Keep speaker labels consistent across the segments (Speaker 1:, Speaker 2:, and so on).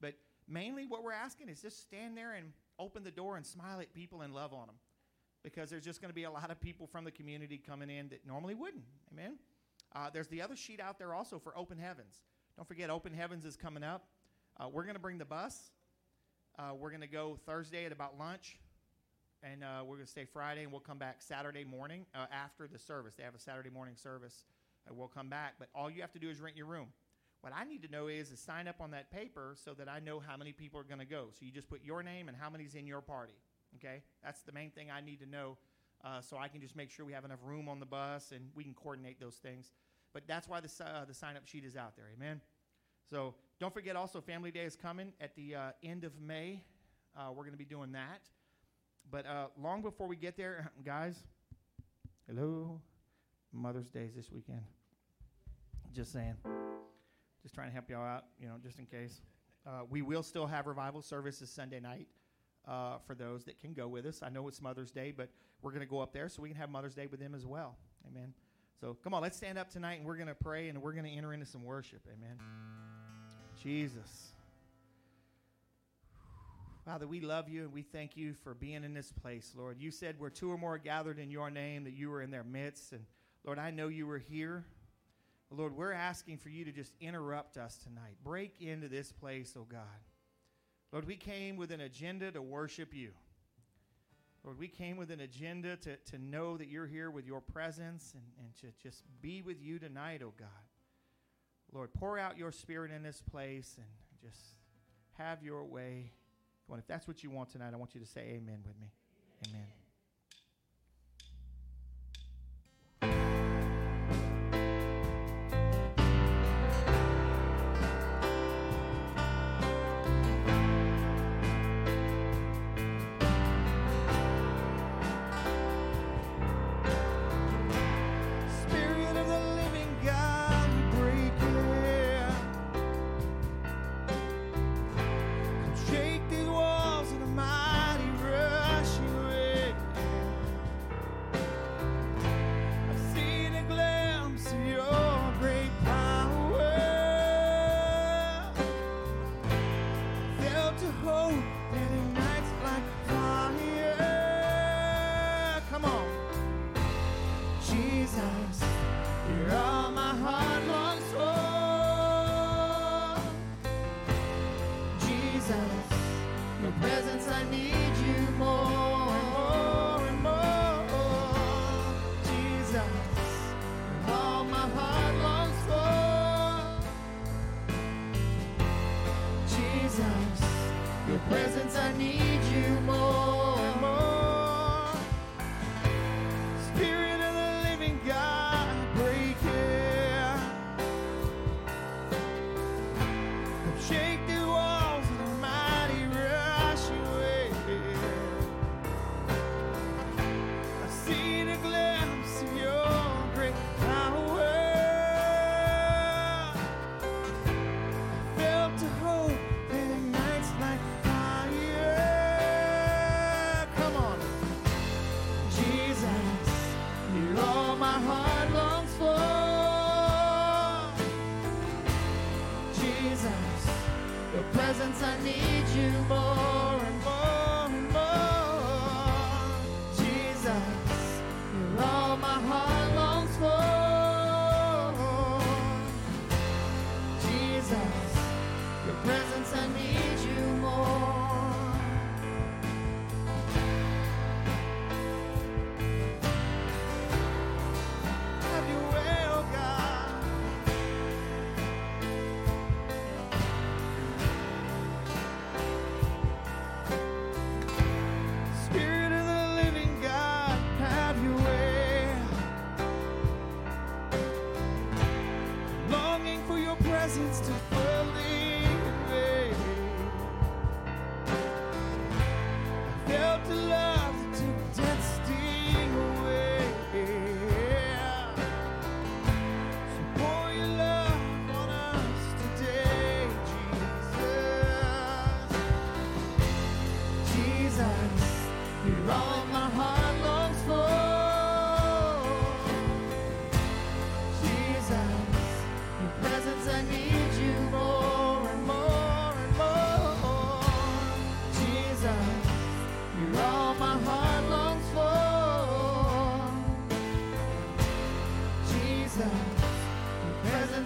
Speaker 1: But mainly what we're asking is just stand there and open the door and smile at people and love on them. Because there's just going to be a lot of people from the community coming in that normally wouldn't. Amen? Uh, there's the other sheet out there also for Open Heavens. Don't forget, Open Heavens is coming up. Uh, we're going to bring the bus. Uh, we're going to go Thursday at about lunch, and uh, we're going to stay Friday, and we'll come back Saturday morning uh, after the service. They have a Saturday morning service, and we'll come back. But all you have to do is rent your room. What I need to know is to sign up on that paper so that I know how many people are going to go. So you just put your name and how many's in your party. Okay, that's the main thing I need to know, uh, so I can just make sure we have enough room on the bus and we can coordinate those things. But that's why the uh, the sign up sheet is out there. Amen. So don't forget also Family Day is coming at the uh, end of May. Uh, we're going to be doing that. But uh, long before we get there, guys, hello, Mother's Day is this weekend. Just saying. Just trying to help y'all out, you know, just in case. Uh, we will still have revival services Sunday night uh, for those that can go with us. I know it's Mother's Day, but we're going to go up there so we can have Mother's Day with them as well. Amen. So come on, let's stand up tonight and we're going to pray and we're going to enter into some worship. Amen. Jesus. Father, we love you and we thank you for being in this place, Lord. You said where two or more gathered in your name, that you were in their midst. And Lord, I know you were here. Lord, we're asking for you to just interrupt us tonight. Break into this place, oh God. Lord, we came with an agenda to worship you. Lord, we came with an agenda to, to know that you're here with your presence and, and to just be with you tonight, oh God. Lord, pour out your spirit in this place and just have your way. Come on, if that's what you want tonight, I want you to say amen with me. Amen. Spirit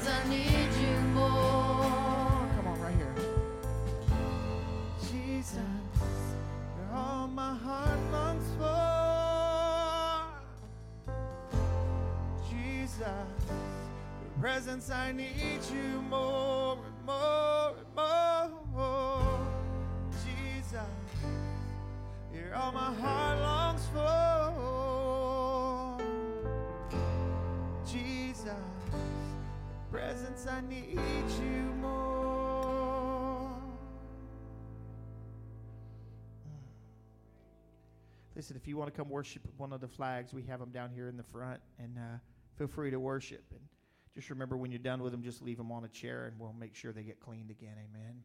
Speaker 1: I need you more. Come on, right here. Jesus, you're all my heart longs for. Jesus, your presence, I need you more. Presence, I need you more. Listen, if you want to come worship one of the flags, we have them down here in the front, and uh, feel free to worship. And just remember when you're done with them, just leave them on a chair, and we'll make sure they get cleaned again. Amen.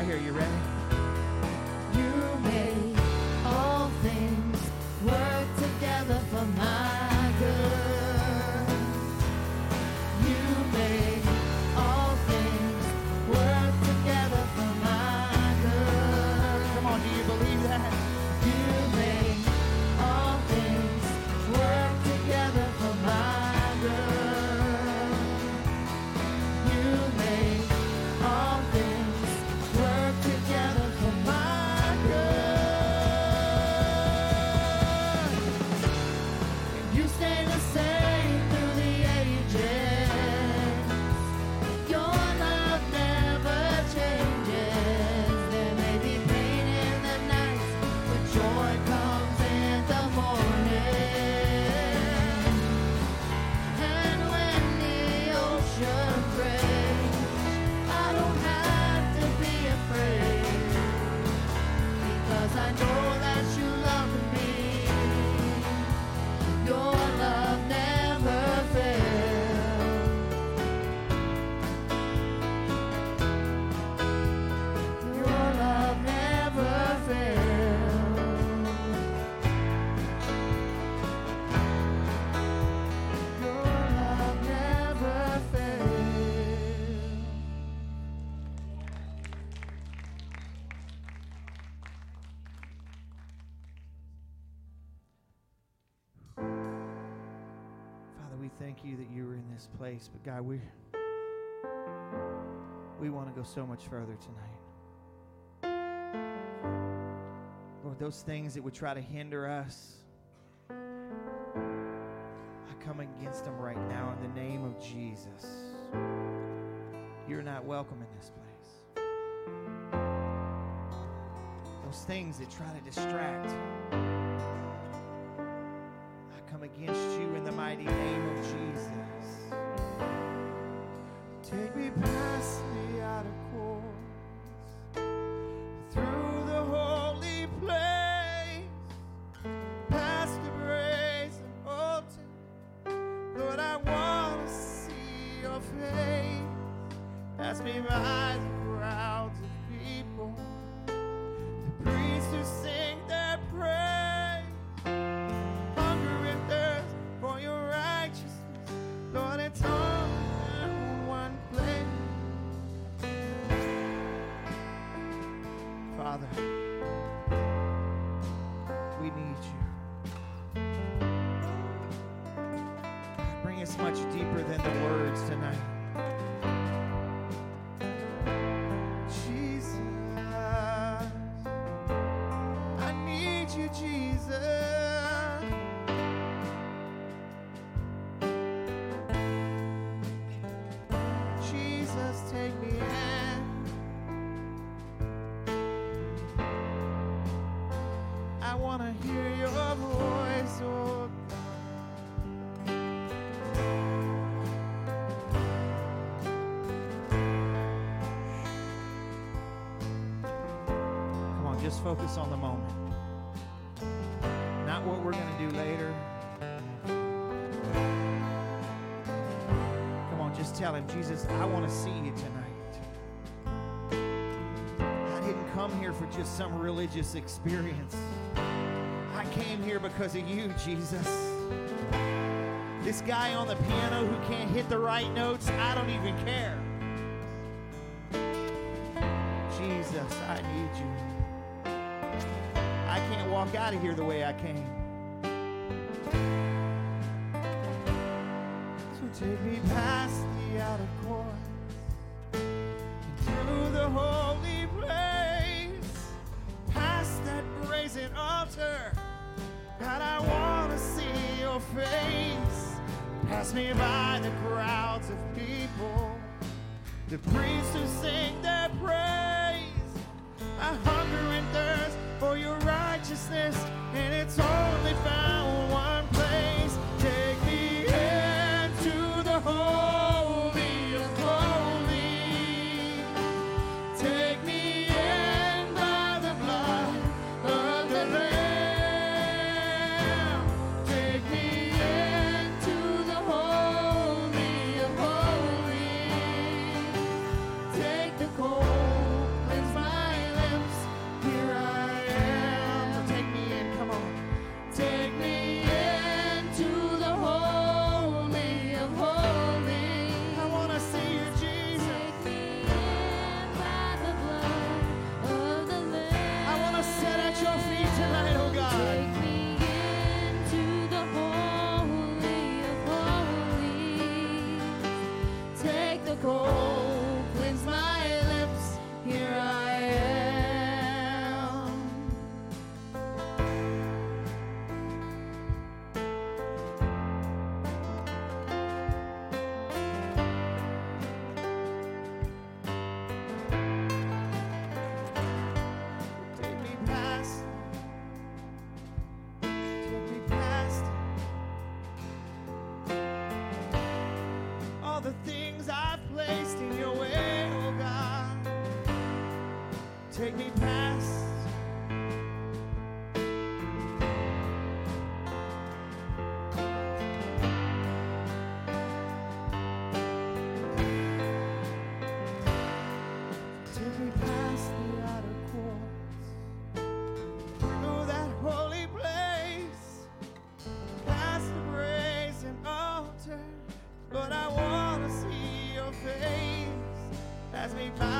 Speaker 2: right
Speaker 1: here. You ready? Place. But God, we we want to go so much further tonight. Lord, those things that would try to hinder us, I come against them right now in the name of Jesus. You're not welcome in this place. Those things that try to distract I come against you in the mighty name
Speaker 3: Lord, I want to see your face. Pass me by
Speaker 1: much deeper than the words tonight. Focus on the moment. Not what we're going to do later. Come on, just tell him, Jesus, I want to see you tonight. I didn't come here for just some religious experience. I came here because of you, Jesus. This guy on the piano who can't hit the right notes, I don't even care. Jesus, I need you. Walk out of here the way I came.
Speaker 3: So take me past the outer courts through the holy place, past that brazen altar. God, I want to see your face. Pass me by the crowds of people, the priests who sing their praise. I hunger and thirst righteousness, and it's only found me by.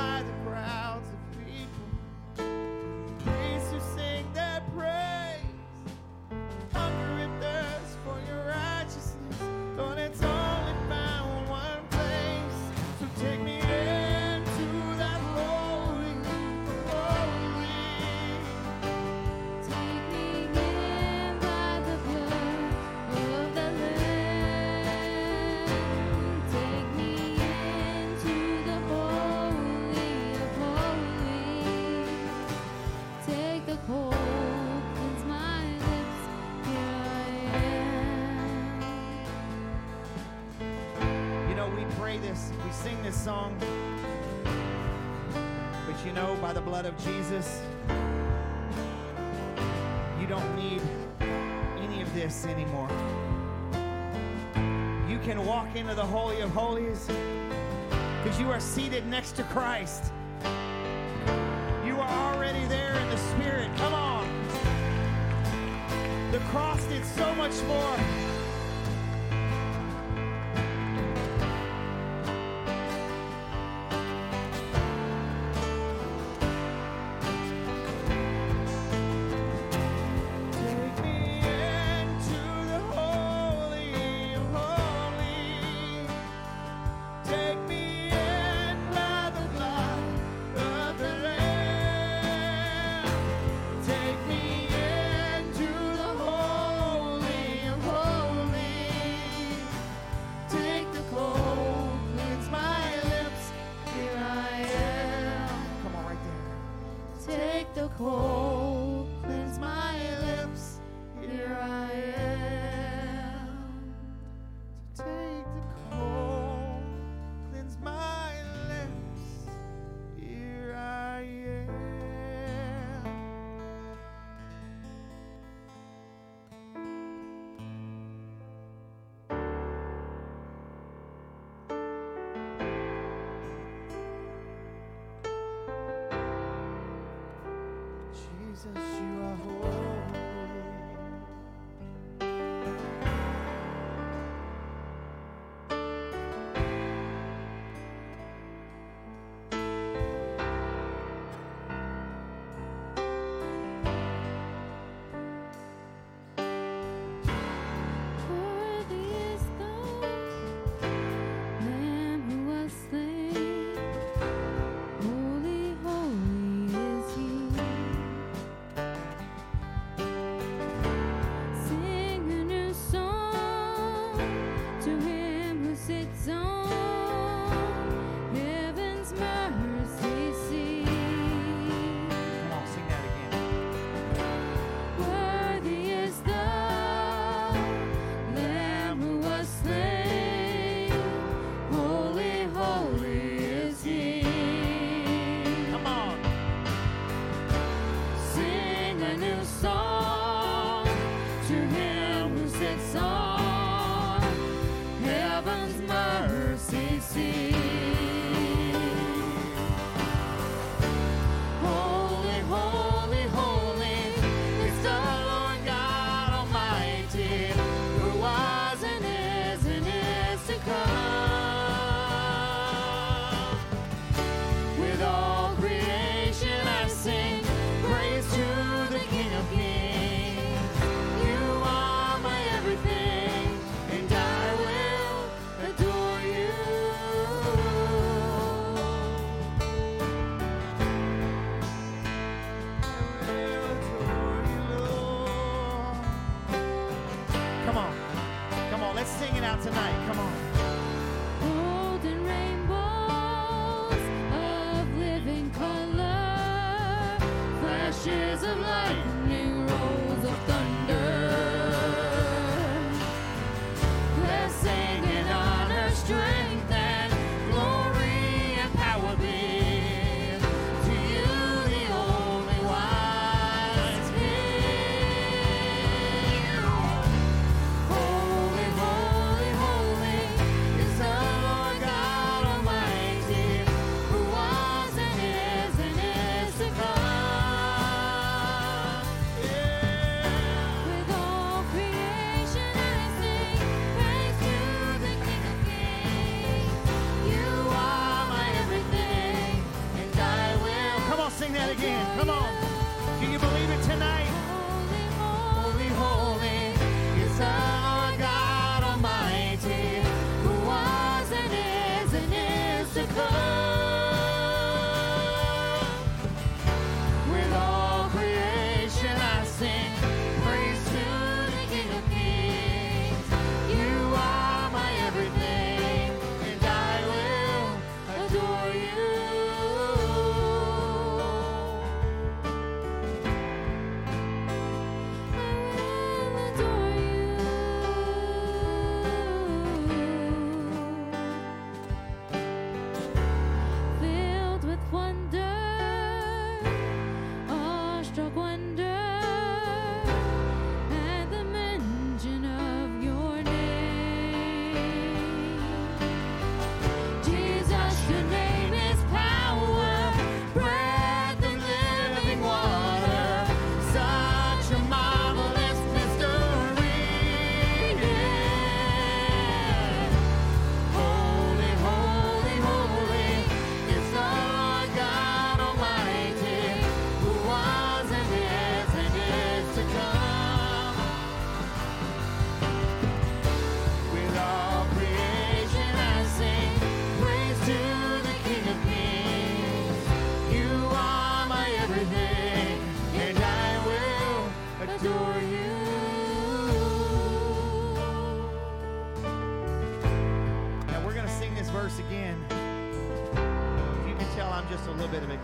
Speaker 3: this, we sing this song. But you know, by the blood of Jesus, you don't need any of this anymore. You can walk into the Holy of Holies because you are seated next to Christ.
Speaker 4: 思绪。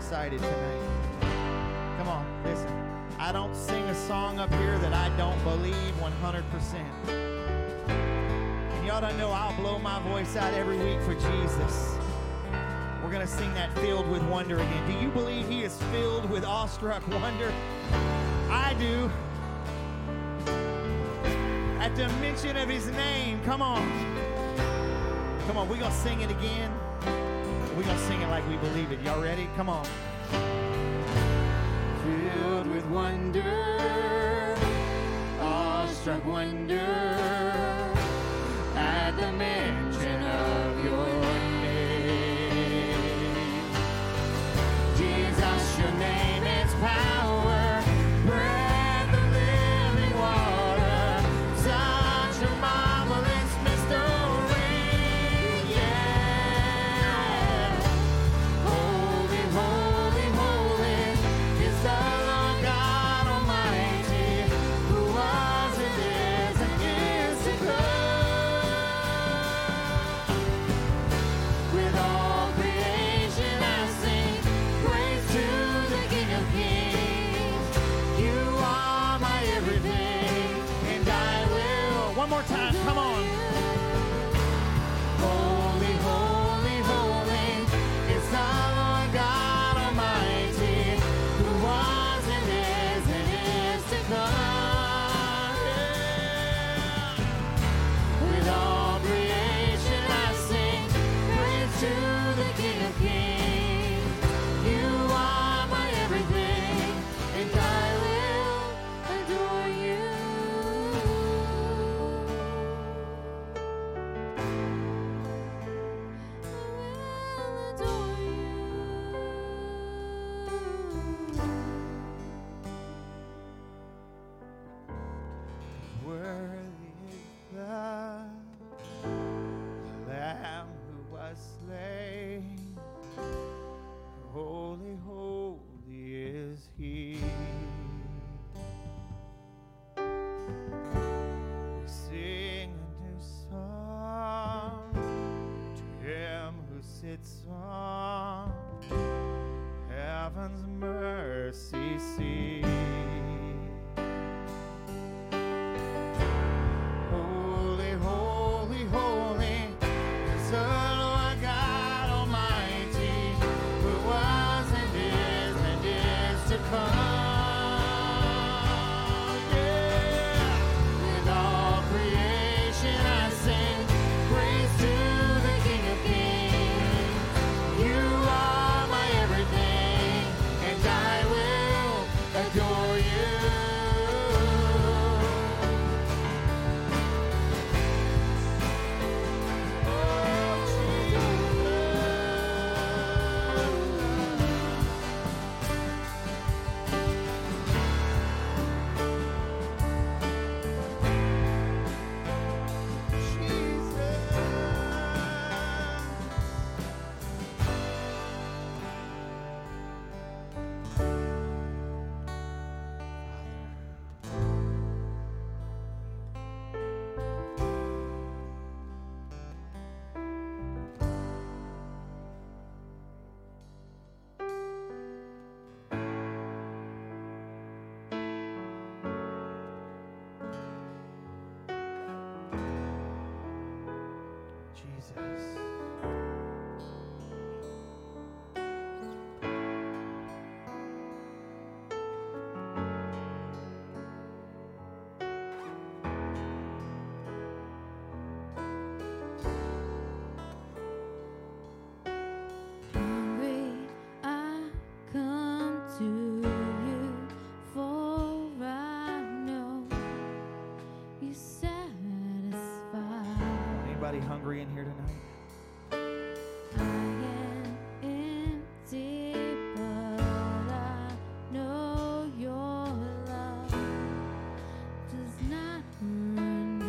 Speaker 4: Excited tonight. Come on, listen. I don't sing a song up here that I don't believe 100%. And you ought to know I'll blow my voice out every week for Jesus. We're going to sing that filled with wonder again. Do you believe he is filled with awestruck wonder? I do. At the mention of his name, come on. Come on, we're going to sing it again. We're going to sing it like we believe it. Y'all ready? Come on.
Speaker 1: Filled with wonder, awestruck wonder, at the mention Jesus.
Speaker 4: Anybody hungry in here tonight?
Speaker 3: Empty, but I know your love does not run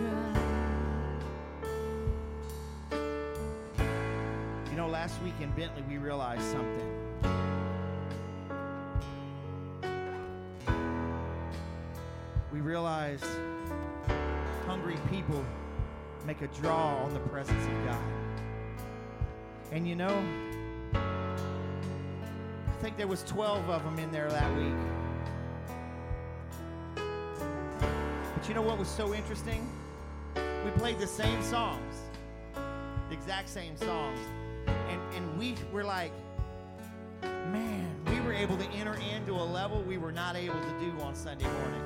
Speaker 3: dry.
Speaker 4: You know, last week in Bentley, we realized something. We realized hungry people make a draw on the presence of God.
Speaker 3: And you know, I think there was 12 of them in there that week. But you know what was so interesting? We played the same songs, the exact same songs. And, and we were like, man, we were able to enter into a level we were not able to do on Sunday morning.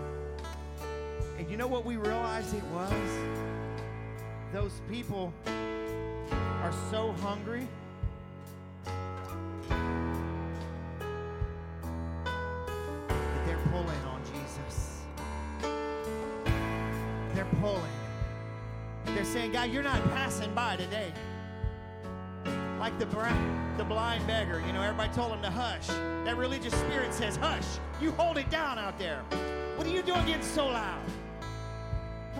Speaker 3: And you know what we realized it was? Those people are so hungry. that They're pulling on Jesus. They're pulling. They're saying, God, you're not passing by today. Like the, bri- the blind beggar, you know, everybody told him to hush. That religious spirit says, hush. You hold it down out there. What are you doing getting so loud?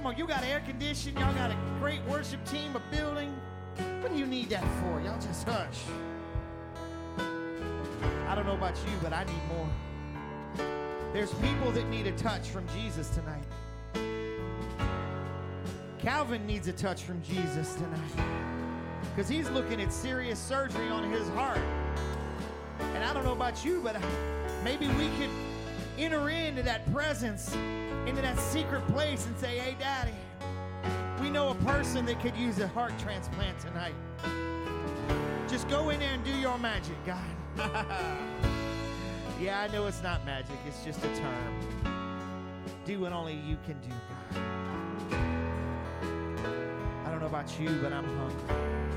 Speaker 3: Come on, you got air conditioning. Y'all got a great worship team, a building. What do you need that for? Y'all just hush. I don't know about you, but I need more. There's people that need a touch from Jesus tonight. Calvin needs a touch from Jesus tonight. Because he's looking at serious surgery on his heart. And I don't know about you, but maybe we could enter into that presence, into that secret place, and say, hey, Daddy, we know a person that could use a heart transplant tonight. Just go in there and do your magic, God. yeah, I know it's not magic, it's just a term. Do what only you can do, God. I don't know about you, but I'm hungry.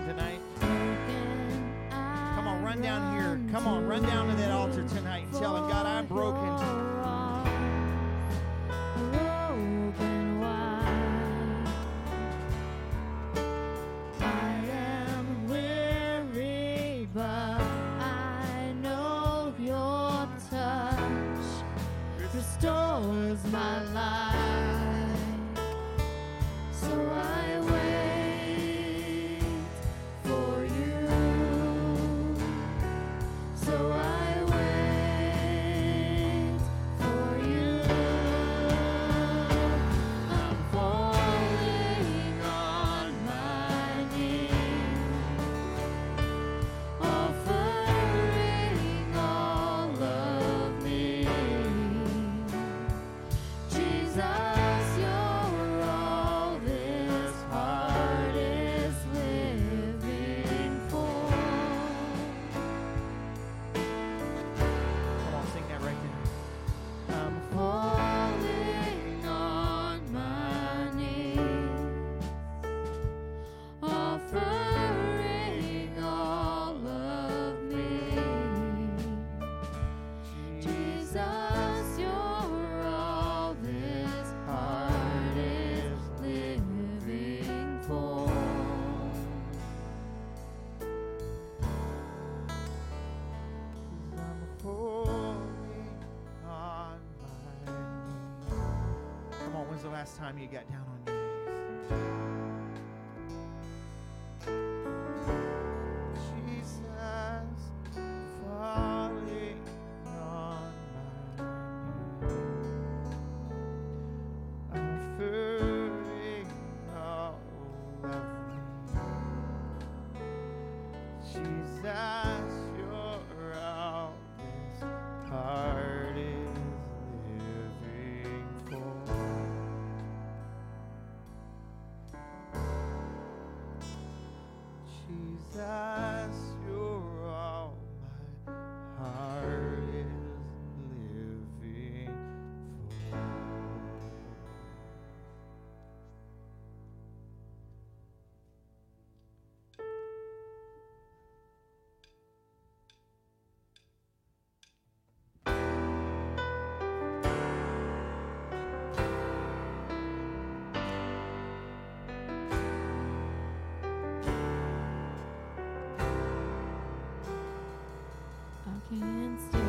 Speaker 1: Broken
Speaker 3: tonight? Come on, run down here. Come on, run down to that altar tonight and tell him,
Speaker 1: time you got down
Speaker 3: can't stay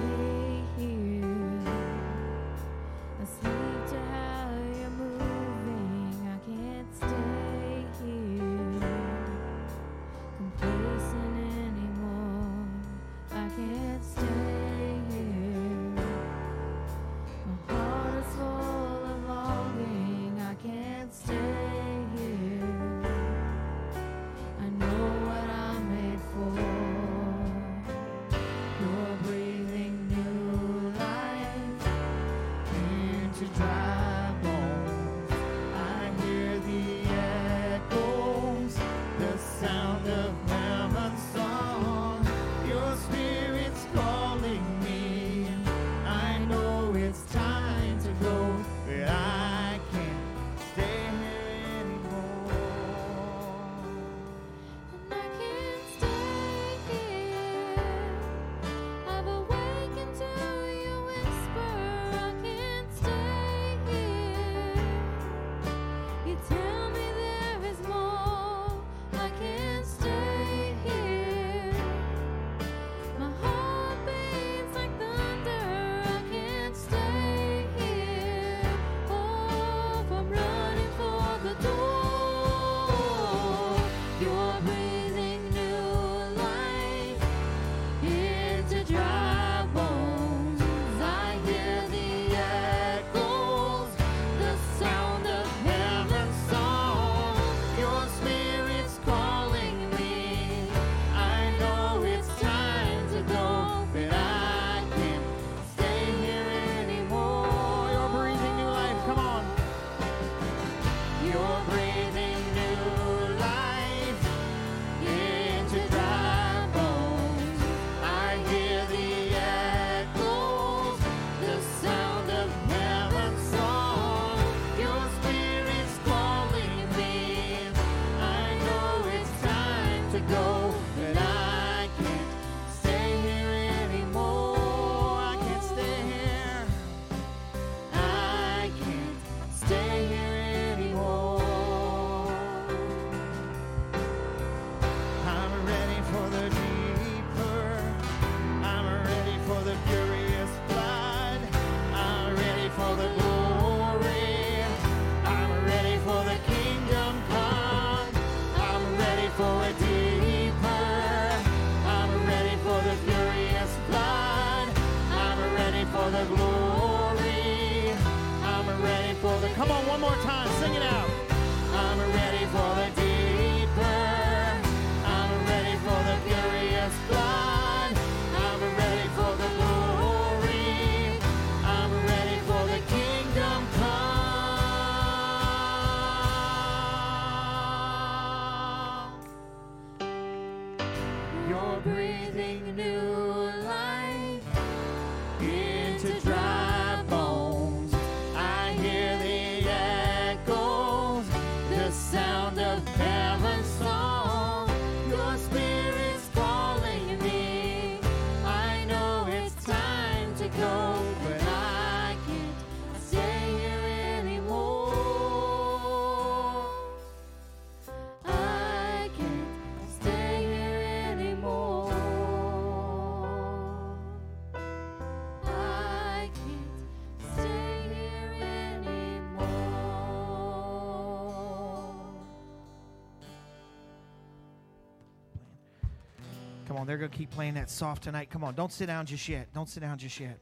Speaker 1: on, they're going to keep playing that soft tonight. Come on, don't sit down just yet. Don't sit down just yet.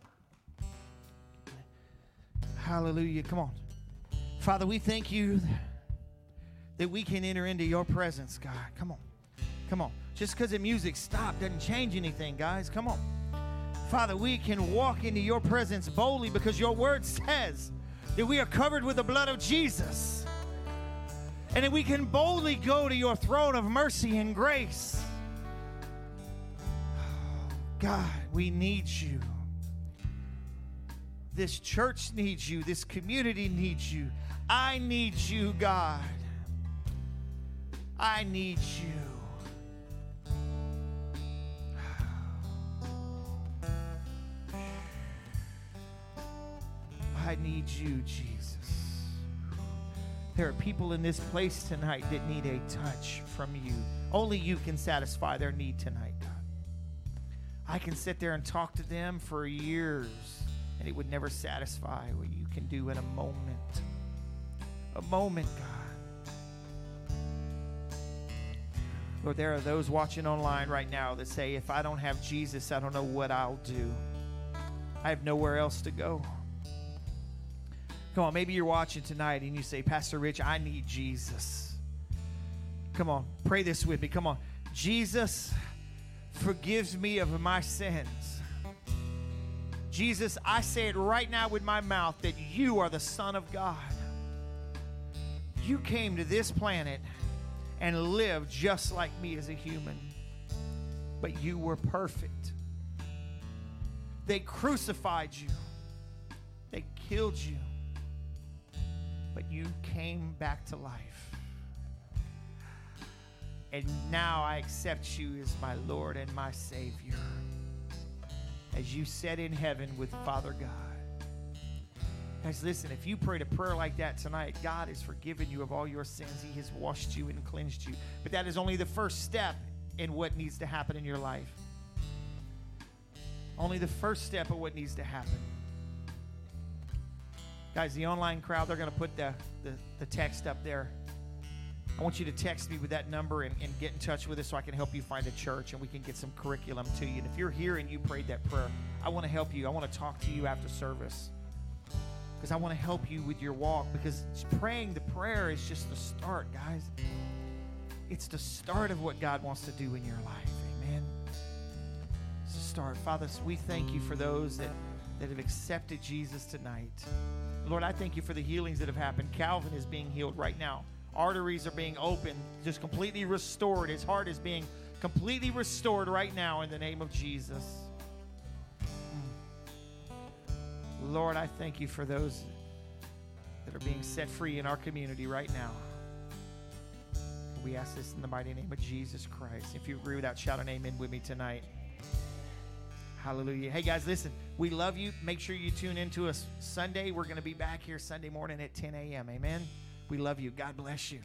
Speaker 1: Hallelujah. Come on. Father, we thank you that we can enter into your presence, God. Come on. Come on. Just because the music stopped doesn't change anything, guys. Come on. Father, we can walk into your presence boldly because your word says that we are covered with the blood of Jesus. And that we can boldly go to your throne of mercy and grace. God, we need you. This church needs you. This community needs you. I need you, God. I need you. I need you, Jesus. There are people in this place tonight that need a touch from you. Only you can satisfy their need tonight, God. I can sit there and talk to them for years, and it would never satisfy what you can do in a moment. A moment, God. Lord, there are those watching online right now that say, if I don't have Jesus, I don't know what I'll do. I have nowhere else to go. Come on, maybe you're watching tonight and you say, Pastor Rich, I need Jesus. Come on, pray this with me. Come on. Jesus forgives me of my sins. Jesus, I say it right now with my mouth that you are the Son of God. You came to this planet and lived just like me as a human, but you were perfect. They crucified you, they killed you, but you came back to life. And now I accept you as my Lord and my Savior. As you sat in heaven with Father God. Guys, listen, if you prayed a prayer like that tonight, God has forgiven you of all your sins. He has washed you and cleansed you. But that is only the first step in what needs to happen in your life. Only the first step of what needs to happen. Guys, the online crowd, they're going to put the, the, the text up there. I want you to text me with that number and, and get in touch with us so I can help you find a church and we can get some curriculum to you. And if you're here and you prayed that prayer, I want to help you. I want to talk to you after service because I want to help you with your walk because praying the prayer is just the start, guys. It's the start of what God wants to do in your life. Amen. It's the start. Father, we thank you for those that, that have accepted Jesus tonight. Lord, I thank you for the healings that have happened. Calvin is being healed right now. Arteries are being opened, just completely restored. His heart is being completely restored right now in the name of Jesus. Hmm. Lord, I thank you for those that are being set free in our community right now. We ask this in the mighty name of Jesus Christ. If you agree with that, shout an amen with me tonight. Hallelujah. Hey, guys, listen, we love you. Make sure you tune into us Sunday. We're going to be back here Sunday morning at 10 a.m. Amen. We love you. God bless you.